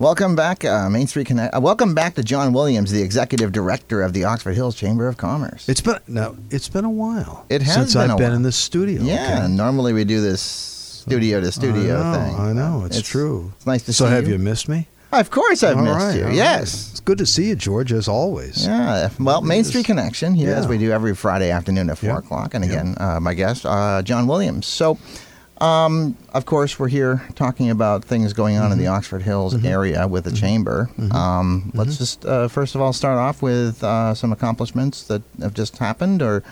Welcome back, uh, Main Street Connect. Uh, welcome back to John Williams, the executive director of the Oxford Hills Chamber of Commerce. It's been no, it's been a while. It has since been I've been while. in this studio. yeah, okay? normally we do this studio to studio I know, thing. I know, it's, true. It's nice to so see you. So have you. missed me? Of course, I've All missed right, you. all right. Yes. It's good to see you, George, as always. Yeah. Well, Main Street Connection here, as we do every Friday afternoon at four Yeah. o'clock, and again, uh, my guest, uh, John Williams. So. Um, of course, we're here talking about things going on in Mm-hmm. the Oxford Hills area with the chamber. Um, Mm-hmm. Let's just uh, first of all start off with uh, some accomplishments that have just happened, or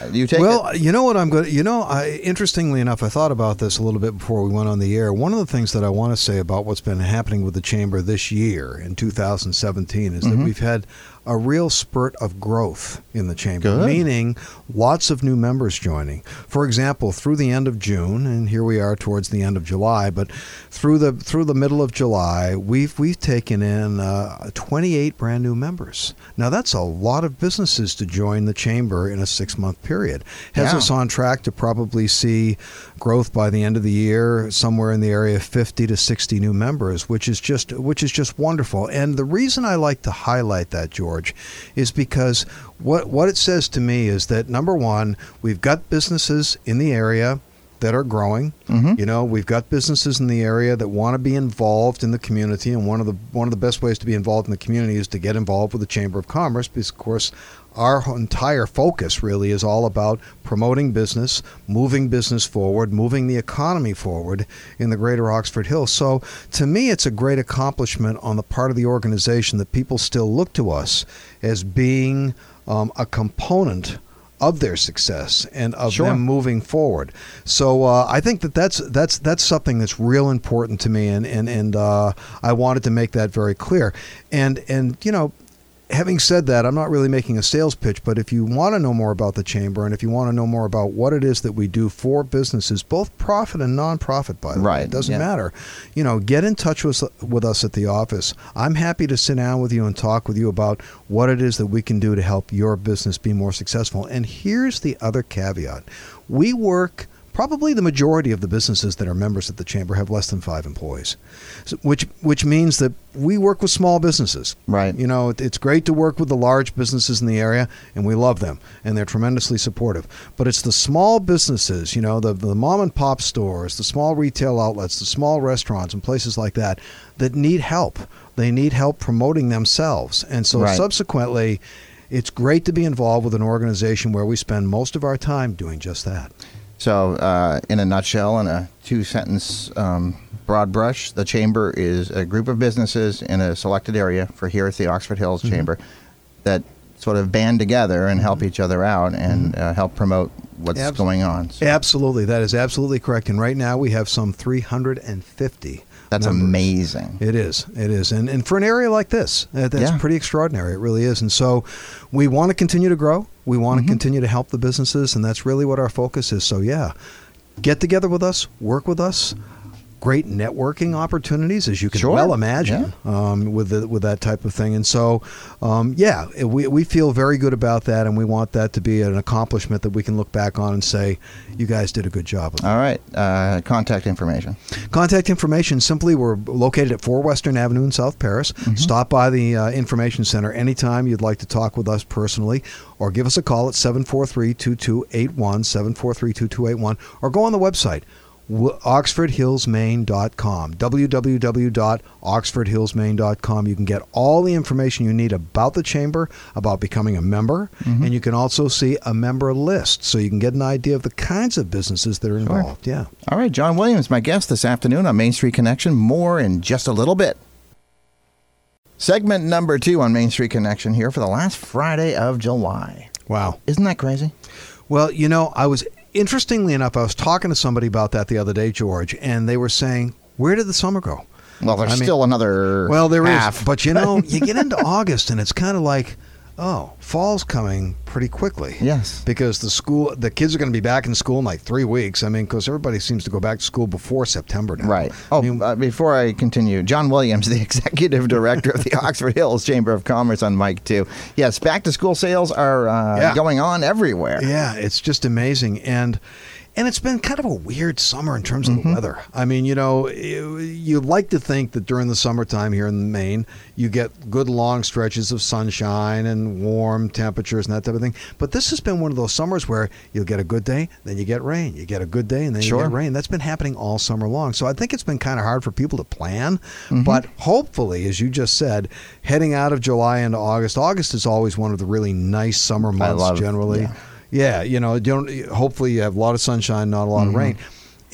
uh, you take well, it. you know what I'm going to, you know, I, interestingly enough, I thought about this a little bit before we went on the air. One of the things that I want to say about what's been happening with the chamber this year in 2017 is Mm-hmm. that we've had a real spurt of growth in the chamber, Good. meaning lots of new members joining. For example, through the end of June, and here we are towards the end of July, but through the through the middle of July, we've we've taken in uh, 28 brand new members. Now that's a lot of businesses to join the chamber in a six month period. Has Yeah. us on track to probably see growth by the end of the year, somewhere in the area of 50 to 60 new members, which is just which is just wonderful. And the reason I like to highlight that, George, is because what what it says to me is that number one, we've got businesses in the area that are growing. Mm-hmm. You know, we've got businesses in the area that want to be involved in the community, and one of the one of the best ways to be involved in the community is to get involved with the Chamber of Commerce, because of course our entire focus really is all about promoting business, moving business forward, moving the economy forward in the greater Oxford Hills. So to me, it's a great accomplishment on the part of the organization that people still look to us as being um, a component of their success and of Sure. them moving forward. So uh, I think that that's that's that's something that's real important to me, and and and uh, I wanted to make that very clear. And and you know. Having said that, I'm not really making a sales pitch, but if you want to know more about the chamber and if you want to know more about what it is that we do for businesses, both profit and nonprofit, by the way, it doesn't yeah. matter. You know, get in touch with with us at the office. I'm happy to sit down with you and talk with you about what it is that we can do to help your business be more successful. And here's the other caveat: we work. Probably the majority of the businesses that are members of the chamber have less than five employees, So- which which means that we work with small businesses. Right. You know, it- it's great to work with the large businesses in the area, and we love them, and they're tremendously supportive. But it's the small businesses, you know, the, the mom and pop stores, the small retail outlets, the small restaurants, and places like that, that need help. They need help promoting themselves. And so Right. subsequently, it's great to be involved with an organization where we spend most of our time doing just that. So, uh, in a nutshell, in a two sentence um, broad brush, the chamber is a group of businesses in a selected area for here at the Oxford Hills Mm-hmm. Chamber that sort of band together and help each other out and uh, help promote what's Mm-hmm. Abs- going on. So Absolutely. That is absolutely correct. And right now we have some 350. That's members. amazing. It is. It is. And, and for an area like this, uh, that's Yeah. pretty extraordinary. It really is. And so we want to continue to grow. We want Mm-hmm. to continue to help the businesses. And that's really what our focus is. So, yeah, get together with us, work with us. Great networking opportunities, as you can Sure. well imagine, um, with the, with that type of thing. And so, um, yeah, we, we feel very good about that, and we want that to be an accomplishment that we can look back on and say, you guys did a good job. With All right. Uh, contact information. Contact information simply we're located at 4 Western Avenue in South Paris. Stop by the uh, information center anytime you'd like to talk with us personally or give us a call at 743-2281 743-2281 or go on the website oxfordhillsmaine.com www.oxfordhillsmaine.com you can get all the information you need about the chamber about becoming a member mm-hmm. and you can also see a member list so you can get an idea of the kinds of businesses that are involved yeah All right. John Williams, my guest this afternoon on Main Street Connection. More in just a little bit. Segment number two on Main Street Connection here for the last Friday of July. wow Isn't that crazy? Well, you know, I was interestingly enough, I was talking to somebody about that the other day, George, and they were saying, "Where did the summer go?" Well, there's I mean- still another. Well, there is, half. but you know, you get into August and it's kind of like, oh, fall's coming pretty quickly. Yes. because the school, the kids are going to be back in school in like three weeks. I mean, because everybody seems to go back to school before September now. Right. Oh, I mean, uh, before I continue, John Williams, the executive director of the Oxford Hills Chamber of Commerce, on mic too. Yes, back to school sales are uh, Yeah. going on everywhere. Yeah, it's just amazing, and and it's been kind of a weird summer in terms of Mm-hmm. the weather. I mean, you know, you, you like to think that during the summertime here in Maine, you get good long stretches of sunshine and warm temperatures and that type of thing. But this has been one of those summers where you'll get a good day, then you get rain. You get a good day, and then you get rain. That's been happening all summer long. So I think it's been kind of hard for people to plan. Mm-hmm. But hopefully, as you just said, heading out of July into August, August is always one of the really nice summer months generally. yeah. Yeah, you know, don't. Hopefully, you have a lot of sunshine, not a lot of mm-hmm. rain.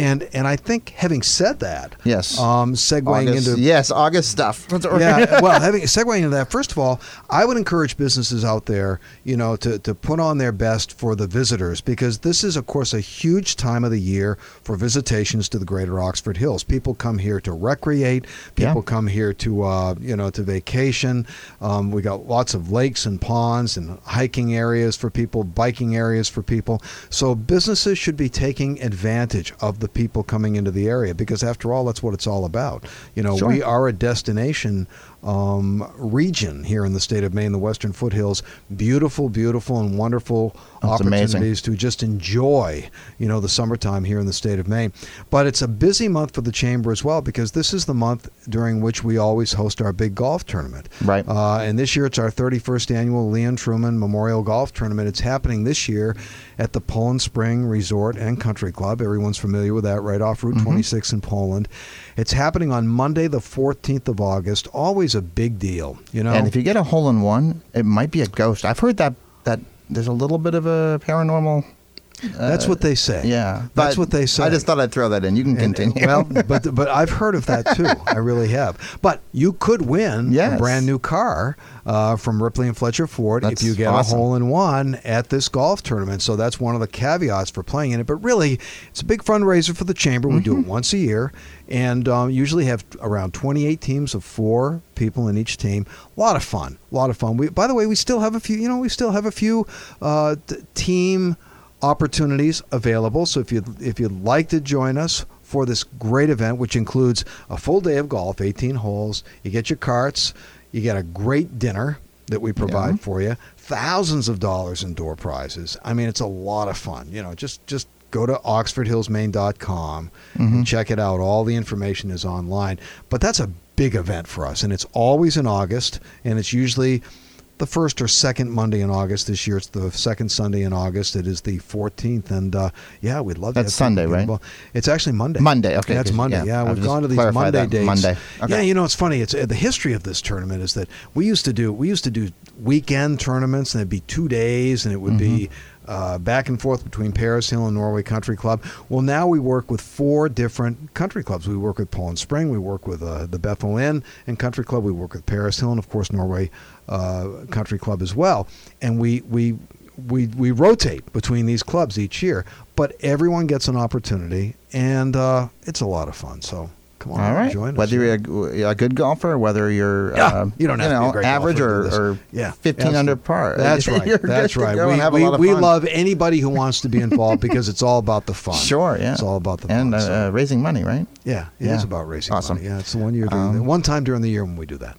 And and I think having said that. Yes. um, segueing August, into yes, August stuff. yeah, well, having segueing into that, first of all, I would encourage businesses out there, you know, to, to put on their best for the visitors because this is, of course, a huge time of the year for visitations to the Greater Oxford Hills. People come here to recreate. People Yeah. come here to, uh, you know, to vacation. Um, we got lots of lakes and ponds and hiking areas for people, biking areas for people. So businesses should be taking advantage of the people coming into the area because, after all, that's what it's all about. You know, Sure. we are a destination um, region here in the state of Maine, the Western Foothills. Beautiful, beautiful, and wonderful That's amazing. opportunities to just enjoy, you know, the summertime here in the state of Maine. But it's a busy month for the chamber as well because this is the month during which we always host our big golf tournament. Right. Uh, and this year it's our 31st annual Leon Truman Memorial Golf Tournament. It's happening this year at the Poland Spring Resort and Country Club. Everyone's familiar with that, right off Route Mm-hmm. 26 in Poland. It's happening on Monday, the 14th of August. Always a big deal, you know. And if you get a hole in one, it might be a ghost. I've heard that that there's a little bit of a paranormal. That's what they say. Yeah, that's what they say. I just thought I'd throw that in. You can And- continue. well, but but I've heard of that too. I really have. But you could win a brand new car uh, from Ripley and Fletcher Ford That's if you get awesome. a hole in one at this golf tournament. So that's one of the caveats for playing in it. But really, it's a big fundraiser for the chamber. We do it Mm-hmm. once a year, and um, usually have around 28 teams of four people in each team. A lot of fun. A lot of fun. We, by the way, we still have a few. You know, we still have a few uh, t- team opportunities available. So if you if you'd like to join us for this great event, which includes a full day of golf, 18 holes, you get your carts, you get a great dinner that we provide Yeah. for you, thousands of dollars in door prizes. I mean, it's a lot of fun. You know, just just go to oxfordhillsmaine.com and mm-hmm. check it out. All the information is online. But that's a big event for us, and it's always in August, and it's usually the first or second Monday in August. This year, it's the second Sunday in August. It is the 14th, and uh, yeah, we'd love to. That's Sunday, right? involved. It's actually Monday. Monday, okay, That's. Monday. Yeah, Yeah, we've gone to these Monday that. dates. Monday. Okay. Yeah, you know, it's funny. It's uh, the history of this tournament is that we used to do we used to do weekend tournaments, and it'd be two days, and it would be. Uh, back and forth between Paris Hill and Norway Country Club. Well, now we work with four different country clubs. We work with Poland Spring, we work with uh, the Bethel Inn and Country Club, we work with Paris Hill, and of course Norway uh, Country Club as well. And we we we we rotate between these clubs each year, but everyone gets an opportunity, and uh, it's a lot of fun. So come on, All right. join us. Whether you're a, a good golfer, whether you're Yeah, uh, you don't have to be a know, average or, or yeah, 15 under par. That's right. That's right. We, and have a we, we love anybody who wants to be involved because it's all about the fun. Sure, yeah. It's all about the fun. and uh, so- uh, raising money, right? yeah, it is yeah. about raising Awesome. money. Yeah, it's the one year during Um, the, one time during the year when we do that.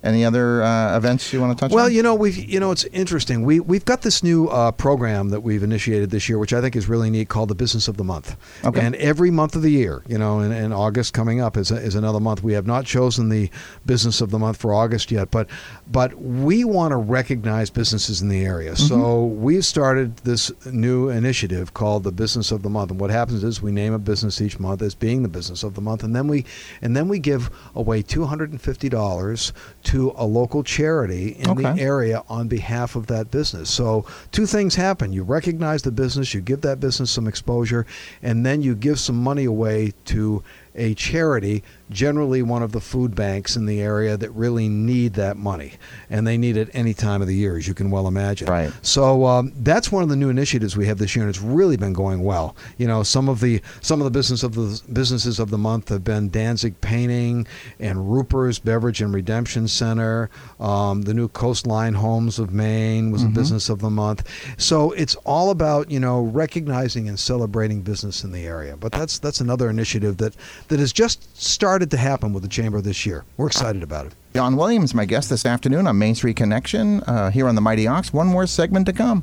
Any other uh, events you want to touch Well, on? you know, we've you know, it's interesting. We we've got this new uh, program that we've initiated this year, which I think is really neat, called the Business of the Month. Okay. And every month of the year, you know, and, and August coming up is, is another month. We have not chosen the Business of the Month for August yet, but but we want to recognize businesses in the area. So we've started this new initiative called the Business of the Month. And what happens is we name a business each month as being the Business of the Month, and then we and then we give away two hundred and fifty dollars to a local charity in the area on behalf of that business. So two things happen: you recognize the business, you give that business some exposure, and then you give some money away to a charity, generally one of the food banks in the area that really need that money, and they need it any time of the year, as you can well imagine. Right. So um, that's one of the new initiatives we have this year, and it's really been going well. You know, some of the some of the business of the businesses of the month have been Danzig Painting and Ruper's Beverage and Redemption Center. Um, the new Coastline Homes of Maine was a business of the month. So it's all about you know recognizing and celebrating business in the area. But that's that's another initiative that that has just started to happen with the chamber this year. We're excited about it. John Williams, my guest this afternoon on Main Street Connection uh, here on the Mighty Ox. One more segment to come.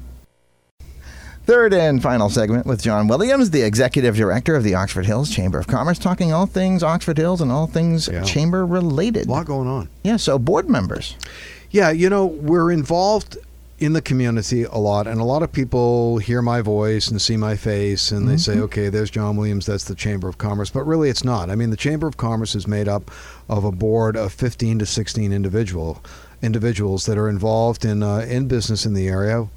Third and final segment with John Williams, the executive director of the Oxford Hills Chamber of Commerce, talking all things Oxford Hills and all things Yeah. chamber related. A lot going on. Yeah, so board members. Yeah, you know, we're involved in the community a lot, and a lot of people hear my voice and see my face, and they say, okay, there's John Williams, that's the Chamber of Commerce. But really, it's not. I mean, the Chamber of Commerce is made up of a board of 15 to 16 individual individuals that are involved in uh, in business in the area.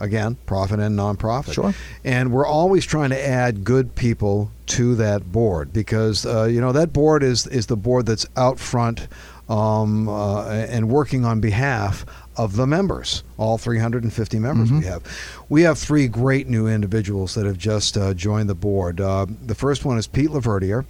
Again, profit and nonprofit. Sure. And we're always trying to add good people to that board because uh, you know that board is is the board that's out front um, uh, and working on behalf of the members, all 350 members we have. We have three great new individuals that have just uh, joined the board. Uh, the first one is Pete Laverdiere.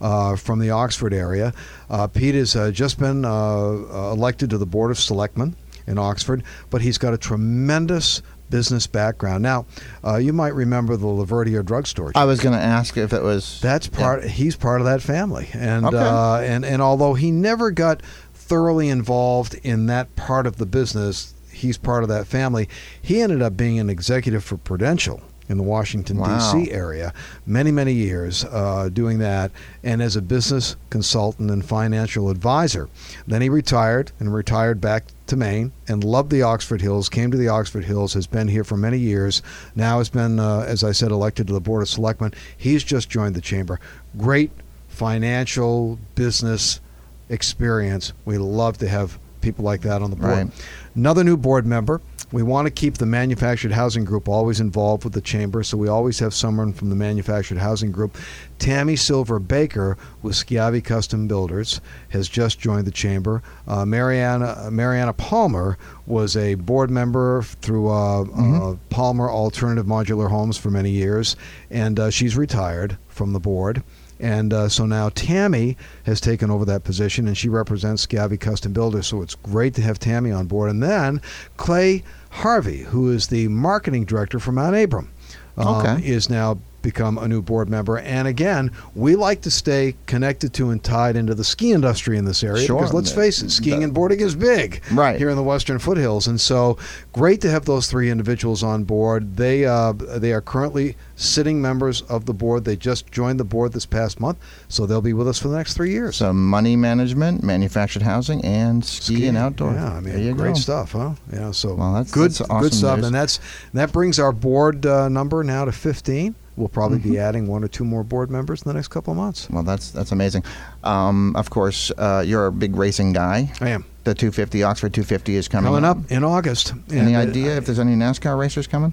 Uh, from the Oxford area. Uh, Pete has uh, just been uh, uh, elected to the Board of Selectmen in Oxford, but he's got a tremendous business background. Now, uh, you might remember the Laverdiere drugstore. I was going to ask if it was. That's part. He's part of that family, and Okay. uh, and and although he never got thoroughly involved in that part of the business, he's part of that family. He ended up being an executive for Prudential in the Washington Wow. D.C. area, many many years uh, doing that, and as a business consultant and financial advisor. Then he retired and retired back to Maine and loved the Oxford Hills. Came to the Oxford Hills, has been here for many years. Now has been, uh, as I said, elected to the Board of Selectmen. He's just joined the chamber. Great financial business experience. We love to have people like that on the board. Right. Another new board member. We want to keep the manufactured housing group always involved with the chamber, so we always have someone from the manufactured housing group. Tammy Silver Baker with Schiavi Custom Builders has just joined the chamber. Uh, Mariana Mariana Palmer was a board member through uh, uh, Palmer Alternative Modular Homes for many years, and uh, she's retired from the board. And uh, so now Tammy has taken over that position, and she represents Schiavi Custom Builders. So it's great to have Tammy on board. And then Clay Harvey, who is the marketing director for Mount Abram, um, Okay. is now become a new board member. And again, we like to stay connected to and tied into the ski industry in this area Sure. because let's face it, skiing and boarding is big Right. here in the Western Foothills. And so great to have those three individuals on board. They uh, they are currently sitting members of the board. They just joined the board this past month, so they'll be with us for the next three years. So money management, manufactured housing, and ski, and outdoor. Yeah, I mean, great go. stuff, huh? Yeah, so Well, that's- good, that's awesome good stuff, news. and that's that brings our board uh, number now to fifteen. We'll probably be Mm-hmm. adding one or two more board members in the next couple of months. Well, that's that's amazing. Um, of course, uh, you're a big racing guy. I am The 250 Oxford 250 is coming, coming up in August. Any and, uh, idea if there's any NASCAR racers coming?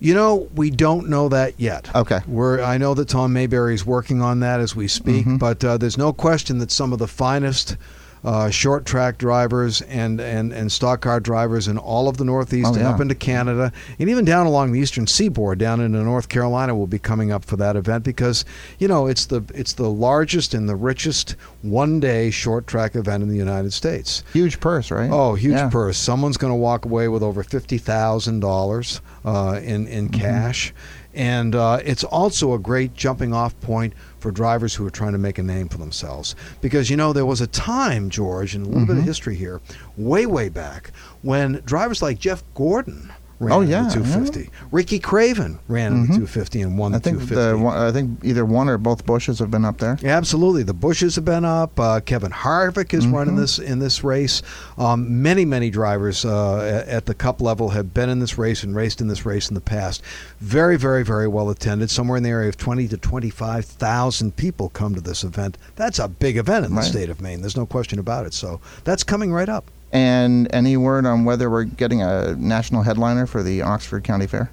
You know, we don't know that yet. Okay. We're, I know that Tom Mayberry is working on that as we speak, Mm-hmm. but uh, there's no question that some of the finest uh, short track drivers and, and, and stock car drivers in all of the Northeast Oh, and yeah. up into Canada and even down along the eastern seaboard down into North Carolina will be coming up for that event because you know it's the it's the largest and the richest one day short track event in the United States. Huge purse, right? Oh, huge Yeah. purse. Someone's going to walk away with over fifty thousand dollars uh, in in Mm-hmm. cash, and uh, it's also a great jumping off point for drivers who are trying to make a name for themselves. Because you know there was a time, George, and a little Mm-hmm. bit of history here, way way back when drivers like Jeff Gordon. Ran Oh, yeah, the 250. Ricky Craven ran in the 250 and won I the think 250. the I think either one or both Busches have been up there. Absolutely, the Busches have been up. Uh, Kevin Harvick is running Mm-hmm. this in this race. Um, many, many drivers uh, at, the Cup level have been in this race and raced in this race in the past. Very, very, very well attended. Somewhere in the area of twenty to twenty-five thousand people come to this event. That's a big event in the Right. state of Maine. There's no question about it. So that's coming right up. And any word on whether we're getting a national headliner for the Oxford County Fair?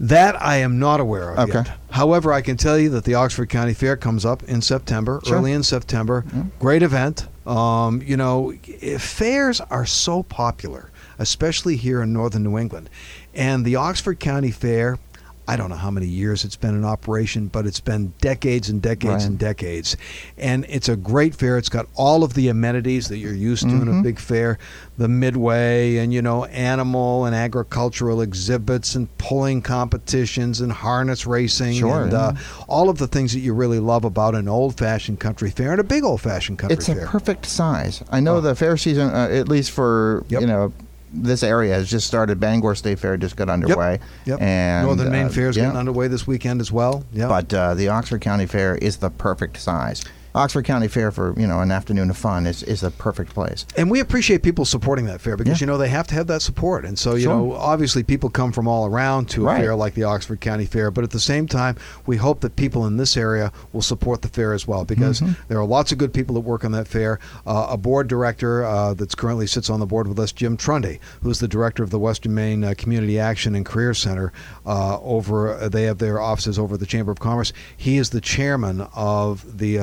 That I am not aware of Okay. yet. However, I can tell you that the Oxford County Fair comes up in September, Sure. early in September. Great event. Um, you know, fairs are so popular, especially here in northern New England. And the Oxford County Fair, I don't know how many years it's been in operation, but it's been decades and decades Right. and decades. And it's a great fair. It's got all of the amenities that you're used to in Mm-hmm. a big fair the midway, and, you know, animal and agricultural exhibits, and pulling competitions, and harness racing, Sure, and yeah. uh, all of the things that you really love about an old fashioned country fair and a big old fashioned country fair. It's a perfect size. I know the fair season, uh, at least for Oh. Yep. you know this area, has just started. Bangor State Fair just got underway. Yep. And Northern Maine uh, Fair is yeah. getting underway this weekend as well. Yeah. But uh, the Oxford County Fair is the perfect size. Oxford County Fair for you know an afternoon of fun is, is the perfect place. And we appreciate people supporting that fair because Yeah. you know they have to have that support. And so you Sure. know obviously people come from all around to a Right. fair like the Oxford County Fair, but at the same time we hope that people in this area will support the fair as well because Mm-hmm. there are lots of good people that work on that fair. Uh, a board director uh, that's currently sits on the board with us, Jim Trundy, who's the director of the Western Maine uh, Community Action and Career Center. Uh, over uh, they have their offices over at the Chamber of Commerce. He is the chairman of the.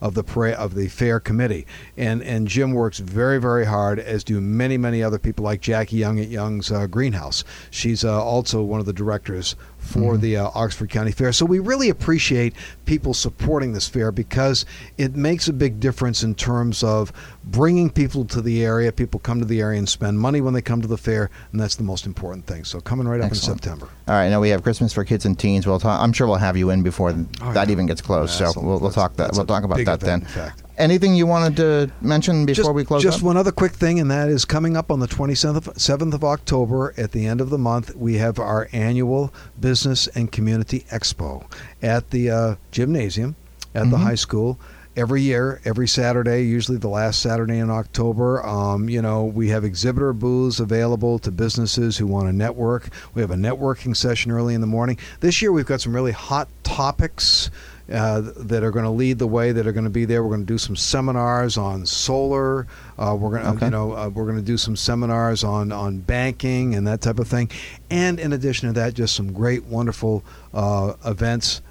Of the parade of the fair committee, and and Jim works very very hard, as do many many other people like Jackie Young at Young's uh, Greenhouse. She's uh, also one of the directors for the uh, Oxford County Fair. So we really appreciate people supporting this fair because it makes a big difference in terms of bringing people to the area. People come to the area and spend money when they come to the fair, and that's the most important thing. So coming right up Excellent. in September. All right, now we have Christmas for kids and teens. We'll talk. I'm sure we'll have you in before Oh, that yeah. even gets closed. Yeah, so we'll, we'll talk that. We'll talk about that event, then. Anything you wanted to mention before just, we close just up? one other quick thing, and that is coming up on the 27th of, 7th of October at the end of the month. We have our annual Business and Community Expo at the uh, gymnasium at Mm-hmm. the high school. Every year, every Saturday, usually the last Saturday in October, um, you know, we have exhibitor booths available to businesses who want to network. We have a networking session early in the morning. This year, we've got some really hot topics uh, that are going to lead the way. That are going to be there. We're going to do some seminars on solar. Uh, we're going to, Okay. you know, uh, we're going to do some seminars on on banking and that type of thing. And in addition to that, just some great, wonderful uh, events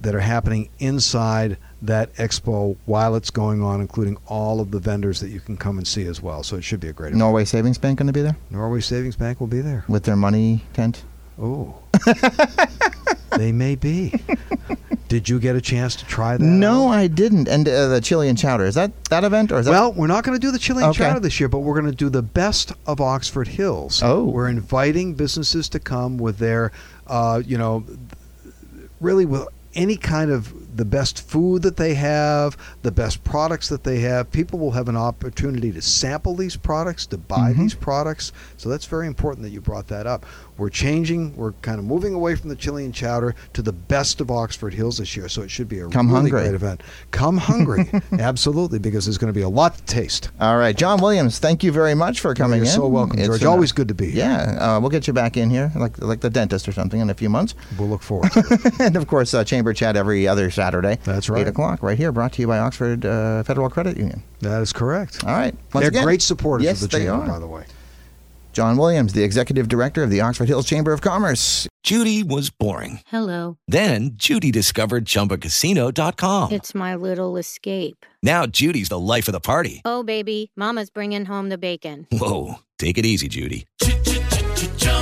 that are happening inside that expo while it's going on, including all of the vendors that you can come and see as well. So it should be a great event. Norway Savings Bank going to be there Norway Savings Bank will be there. with their money tent. Oh, they may be. Did you get a chance to try that? No? I didn't. And uh, the chili and chowder is that that event or is that? Well, we're not going to do the chili and Okay. chowder this year, but we're going to do the best of Oxford Hills. Oh. we're inviting businesses to come with their, uh, you know, really with any kind of the best food that they have, the best products that they have. People will have an opportunity to sample these products, to buy Mm-hmm. these products. So that's very important that you brought that up. We're changing. We're kind of moving away from the chili and chowder to the best of Oxford Hills this year. So it should be a Come really hungry. great event. Come hungry, absolutely, because there's going to be a lot to taste. All right, John Williams, thank you very much for coming You're in. so welcome, It's George. an- Always good to be here. Yeah, uh, we'll get you back in here, like like the dentist or something, in a few months. We'll look forward to it. and of course, uh, Chamber Chat every other Saturday. That's right. Eight o'clock, right here, brought to you by Oxford uh, Federal Credit Union. That is correct. All right, once They're again, great supporters yes, of the they chamber, by the way. John Williams, the executive director of the Oxford Hills Chamber of Commerce. Judy was boring. Hello. Then Judy discovered ChumbaCasino.com. It's my little escape. Now Judy's the life of the party. Oh, baby, Mama's bringing home the bacon. Whoa, take it easy, Judy.